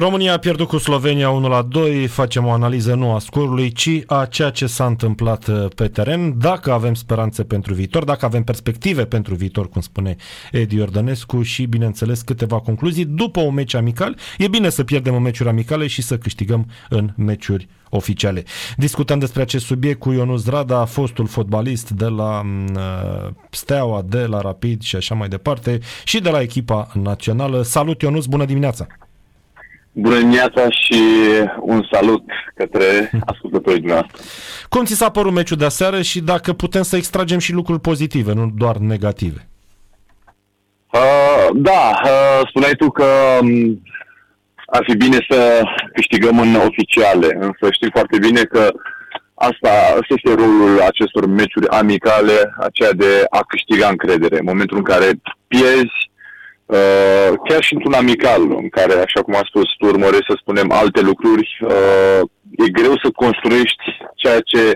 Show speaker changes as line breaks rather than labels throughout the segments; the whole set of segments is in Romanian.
România a pierdut cu Slovenia 1 la 2, facem o analiză nu a scorului, ci a ceea ce s-a întâmplat uh, pe teren, dacă avem speranțe pentru viitor, dacă avem perspective pentru viitor, cum spune Edi Iordănescu și, bineînțeles, câteva concluzii după un meci amical. E bine să pierdem în meciuri amicale și să câștigăm în meciuri oficiale. Discutăm despre acest subiect cu Ionus Rada, fostul fotbalist de la uh, Steaua, de la Rapid și așa mai departe și de la echipa națională. Salut Ionus, bună dimineața!
Bună dimineața și un salut către ascultătorii dumneavoastră.
Cum ți s-a părut meciul de aseară și dacă putem să extragem și lucruri pozitive, nu doar negative?
Uh, da, uh, spuneai tu că um, ar fi bine să câștigăm în oficiale, însă știm foarte bine că asta, asta este rolul acestor meciuri amicale, aceea de a câștiga încredere. În momentul în care pierzi, Uh, chiar și într-un amical, în care, așa cum a spus, tu urmărești să spunem alte lucruri, uh, e greu să construiești ceea ce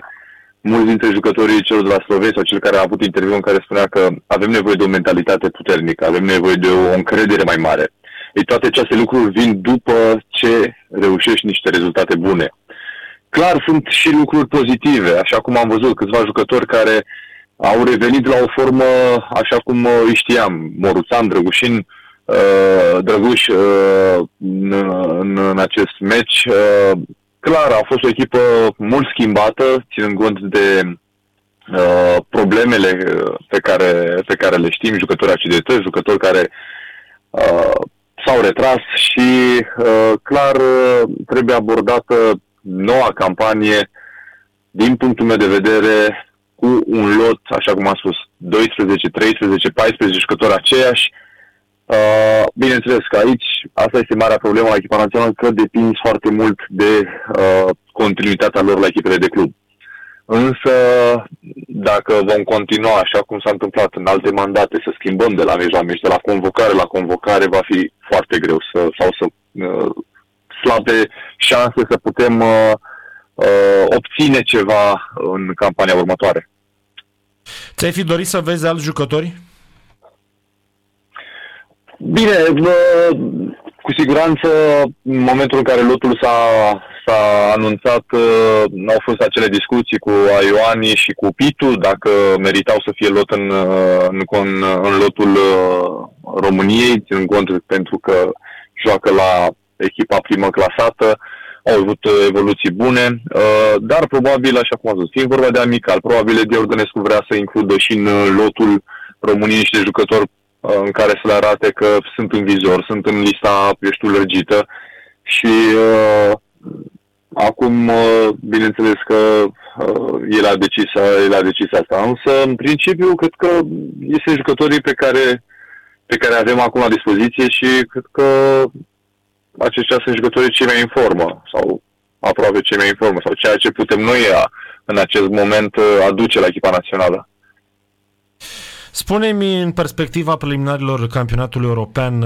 mulți dintre jucătorii celor de la Slovenia sau cel care a avut interviu în care spunea că avem nevoie de o mentalitate puternică, avem nevoie de o încredere mai mare. Ei, toate aceste lucruri vin după ce reușești niște rezultate bune. Clar, sunt și lucruri pozitive, așa cum am văzut câțiva jucători care uh, au revenit la o formă așa cum uh, îi știam, Moruțan, Drăgușin, uh, Drăguș uh, în, în, în acest meci. Uh, clar, a fost o echipă mult schimbată, ținând cont de uh, problemele uh, pe care, pe care le știm, jucători accidentăți, jucători care uh, s-au retras și uh, clar uh, trebuie abordată noua campanie din punctul meu de vedere cu un lot, așa cum am spus, 12, 13, 14 jucători aceiași. Uh, bineînțeles că aici, asta este marea problemă la echipa națională, că depinzi foarte mult de uh, continuitatea lor la echipele de club. Însă, dacă vom continua așa cum s-a întâmplat în alte mandate, să schimbăm de la meci la meci, de la convocare la convocare, va fi foarte greu să, sau să uh, slabe șanse să putem uh, uh, obține ceva în campania următoare.
Ți-ai fi dorit să vezi alți jucători?
Bine, bă, cu siguranță, în momentul în care lotul s-a, s-a anunțat, uh, au fost acele discuții cu Ioani și cu Pitu, dacă meritau să fie lot în, uh, în, în, în lotul uh, României, ținând cont pentru că joacă la echipa primă clasată. Uh, au avut uh, evoluții bune, uh, dar probabil, așa cum am zis, fiind vorba de amical, probabil Edi Ordănescu vrea să includă și în uh, lotul României niște jucători în care să le arate că sunt în vizor, sunt în lista, eu știu, lărgită și uh, acum, uh, bineînțeles că uh, el, a decis, el a decis asta, însă, în principiu, cred că este jucătorii pe care, pe care avem acum la dispoziție și cred că aceștia sunt jucătorii cei mai în formă sau aproape cei mai în formă sau ceea ce putem noi în acest moment aduce la echipa națională.
Spune-mi, în perspectiva preliminarilor campionatului european,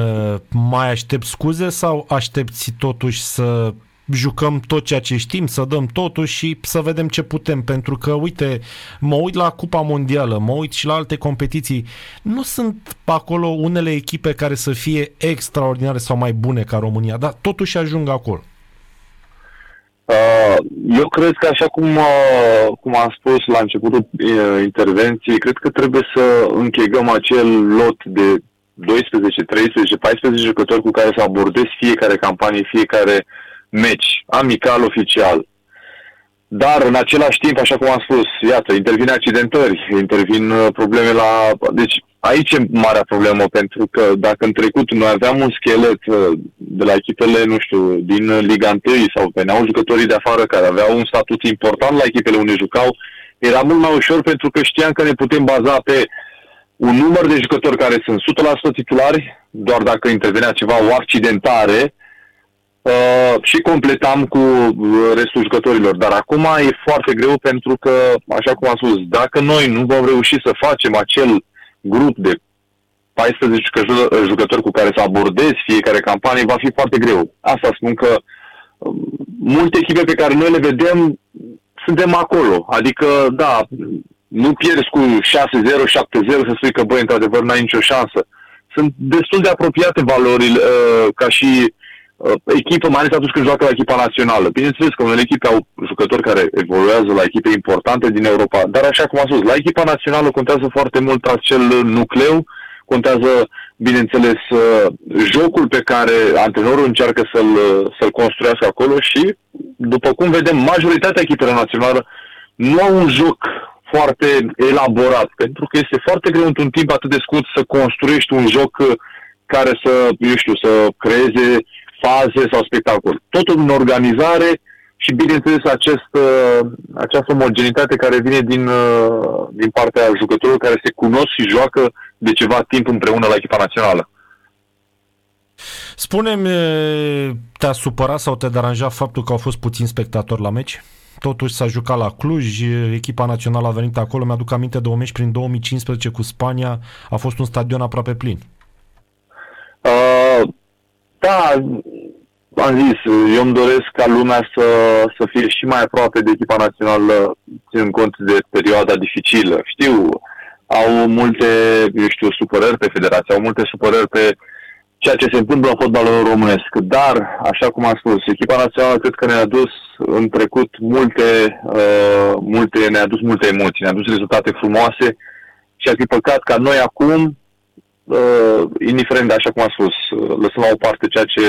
mai aștept scuze sau aștepți totuși să jucăm tot ceea ce știm, să dăm totul și să vedem ce putem, pentru că, uite, mă uit la Cupa Mondială, mă uit și la alte competiții, nu sunt acolo unele echipe care să fie extraordinare sau mai bune ca România, dar totuși ajung acolo.
Uh, eu cred că, așa cum, uh, cum am spus la începutul uh, intervenției, cred că trebuie să închegăm acel lot de 12, 13, 14 jucători cu care să abordezi fiecare campanie, fiecare uh, meci, amical, oficial. Dar în același timp, așa cum am spus, iată, intervin accidentări, intervin uh, probleme la... Deci aici e marea problemă, pentru că dacă în trecut noi aveam un schelet uh, de la echipele, nu știu, din Liga 1 sau veneau jucătorii de afară care aveau un statut important la echipele unde jucau, era mult mai ușor pentru că știam că ne putem baza pe un număr de jucători care sunt 100% titulari, doar dacă intervenea ceva, o accidentare, Uh, și completam cu uh, restul jucătorilor. Dar acum e foarte greu pentru că, așa cum am spus, dacă noi nu vom reuși să facem acel grup de 14 jucători cu care să abordezi fiecare campanie, va fi foarte greu. Asta spun că uh, multe echipe pe care noi le vedem suntem acolo. Adică, da, nu pierzi cu 6-0, 7-0 să spui că, băi, într-adevăr, n-ai nicio șansă. Sunt destul de apropiate valorile uh, ca și uh, echipă, mai ales atunci când joacă la echipa națională. Bineînțeles că unele echipe au jucători care evoluează la echipe importante din Europa, dar așa cum am spus, la echipa națională contează foarte mult acel nucleu, contează, bineînțeles, uh, jocul pe care antrenorul încearcă să-l, să-l construiască acolo și, după cum vedem, majoritatea echipelor naționale nu au un joc foarte elaborat, pentru că este foarte greu într-un timp atât de scurt să construiești un joc uh, care să, eu știu, să creeze faze sau spectacol. Totul în organizare și, bineînțeles, acest, uh, această omogenitate care vine din, uh, din partea jucătorilor care se cunosc și joacă de ceva timp împreună la echipa națională.
Spune-mi, te-a supărat sau te deranja faptul că au fost puțini spectatori la meci? totuși s-a jucat la Cluj, echipa națională a venit acolo, mi-aduc aminte de un meci prin 2015 cu Spania, a fost un stadion aproape plin.
Uh, da, am zis, eu îmi doresc ca lumea să, să fie și mai aproape de echipa națională, ținând cont de perioada dificilă. Știu, au multe, eu știu, supărări pe federație, au multe supărări pe uh, ceea ce se întâmplă în fotbalul românesc. Dar, așa cum am spus, echipa națională cred că ne-a dus în trecut multe, uh, multe ne-a dus multe emoții, ne-a dus rezultate frumoase și ar fi păcat ca noi acum, uh, indiferent de așa cum am spus, uh, lăsăm la o parte ceea ce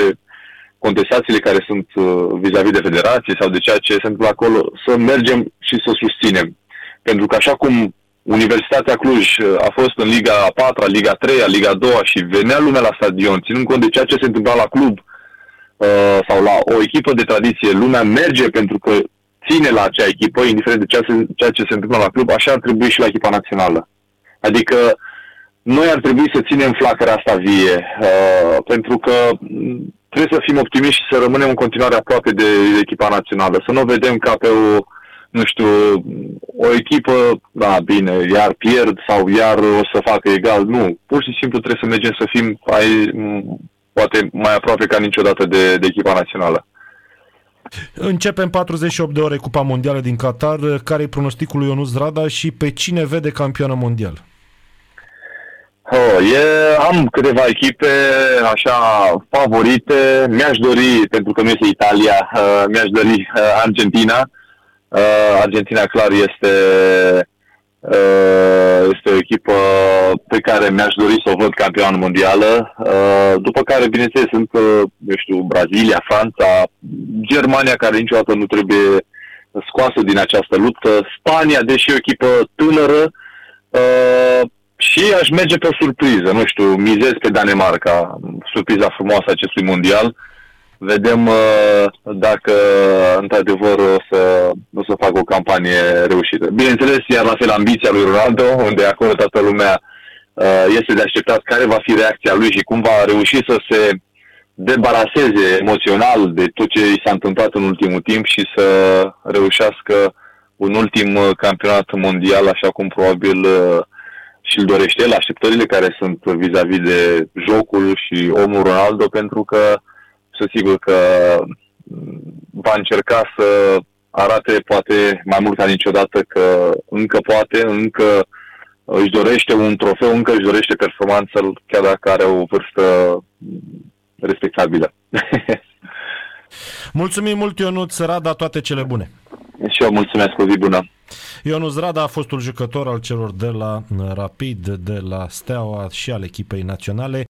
contestațiile care sunt uh, vis-a-vis de federație sau de ceea ce se întâmplă acolo, să mergem și să susținem. Pentru că așa cum Universitatea Cluj uh, a fost în Liga a 4 Liga 3 Liga 2 și venea lumea la stadion, ținând cont de ceea ce se întâmpla la club uh, sau la o echipă de tradiție, lumea merge pentru că ține la acea echipă, indiferent de ceea, se, ceea ce se întâmplă la club, așa ar trebui și la echipa națională. Adică noi ar trebui să ținem flacăra asta vie, uh, pentru că trebuie să fim optimiști și să rămânem în continuare aproape de, de echipa națională, să nu o vedem ca pe o nu știu, o echipă, da, bine, iar pierd sau iar o să facă egal. Nu, pur și simplu trebuie să mergem să fim ai, poate mai aproape ca niciodată de, de echipa națională.
Începem 48 de ore Cupa Mondială din Qatar. Care e pronosticul lui Ionus Rada și pe cine vede campioană mondial?
Oh, e, am câteva echipe așa favorite. Mi-aș dori, pentru că nu este Italia, uh, mi-aș dori uh, Argentina. Uh, Uh, Argentina, clar, este, uh, este o echipă pe care mi-aș dori să o văd campioană mondială. Uh, după care, bineînțeles, sunt, eu știu, Brazilia, Franța, Germania, care niciodată nu trebuie scoasă din această luptă, Spania, deși e o echipă tânără, și aș merge pe o surpriză, nu știu, mizez pe Danemarca, surpriza frumoasă acestui mondial. Uh, vedem uh, dacă într-adevăr o să, o să facă o campanie reușită. Bineînțeles, iar la fel ambiția lui Ronaldo, unde acolo toată lumea uh, este de așteptat care va fi reacția lui și cum va reuși să se debaraseze emoțional de tot ce i s-a întâmplat în ultimul timp și să reușească un ultim uh, campionat mondial, așa cum probabil și-l dorește el, așteptările care sunt vis-a-vis de jocul și omul Ronaldo, pentru că uh, sunt sigur că mm, va încerca să arate poate mai mult ca niciodată că încă poate, încă își dorește un trofeu, încă își dorește performanță, chiar dacă are o vârstă mm, respectabilă.
Mulțumim mult, Ionuț Rada, toate cele bune.
Și eu mulțumesc, o zi bună.
Ionuț Rada a fostul jucător al celor de la Rapid, de la Steaua și al echipei naționale.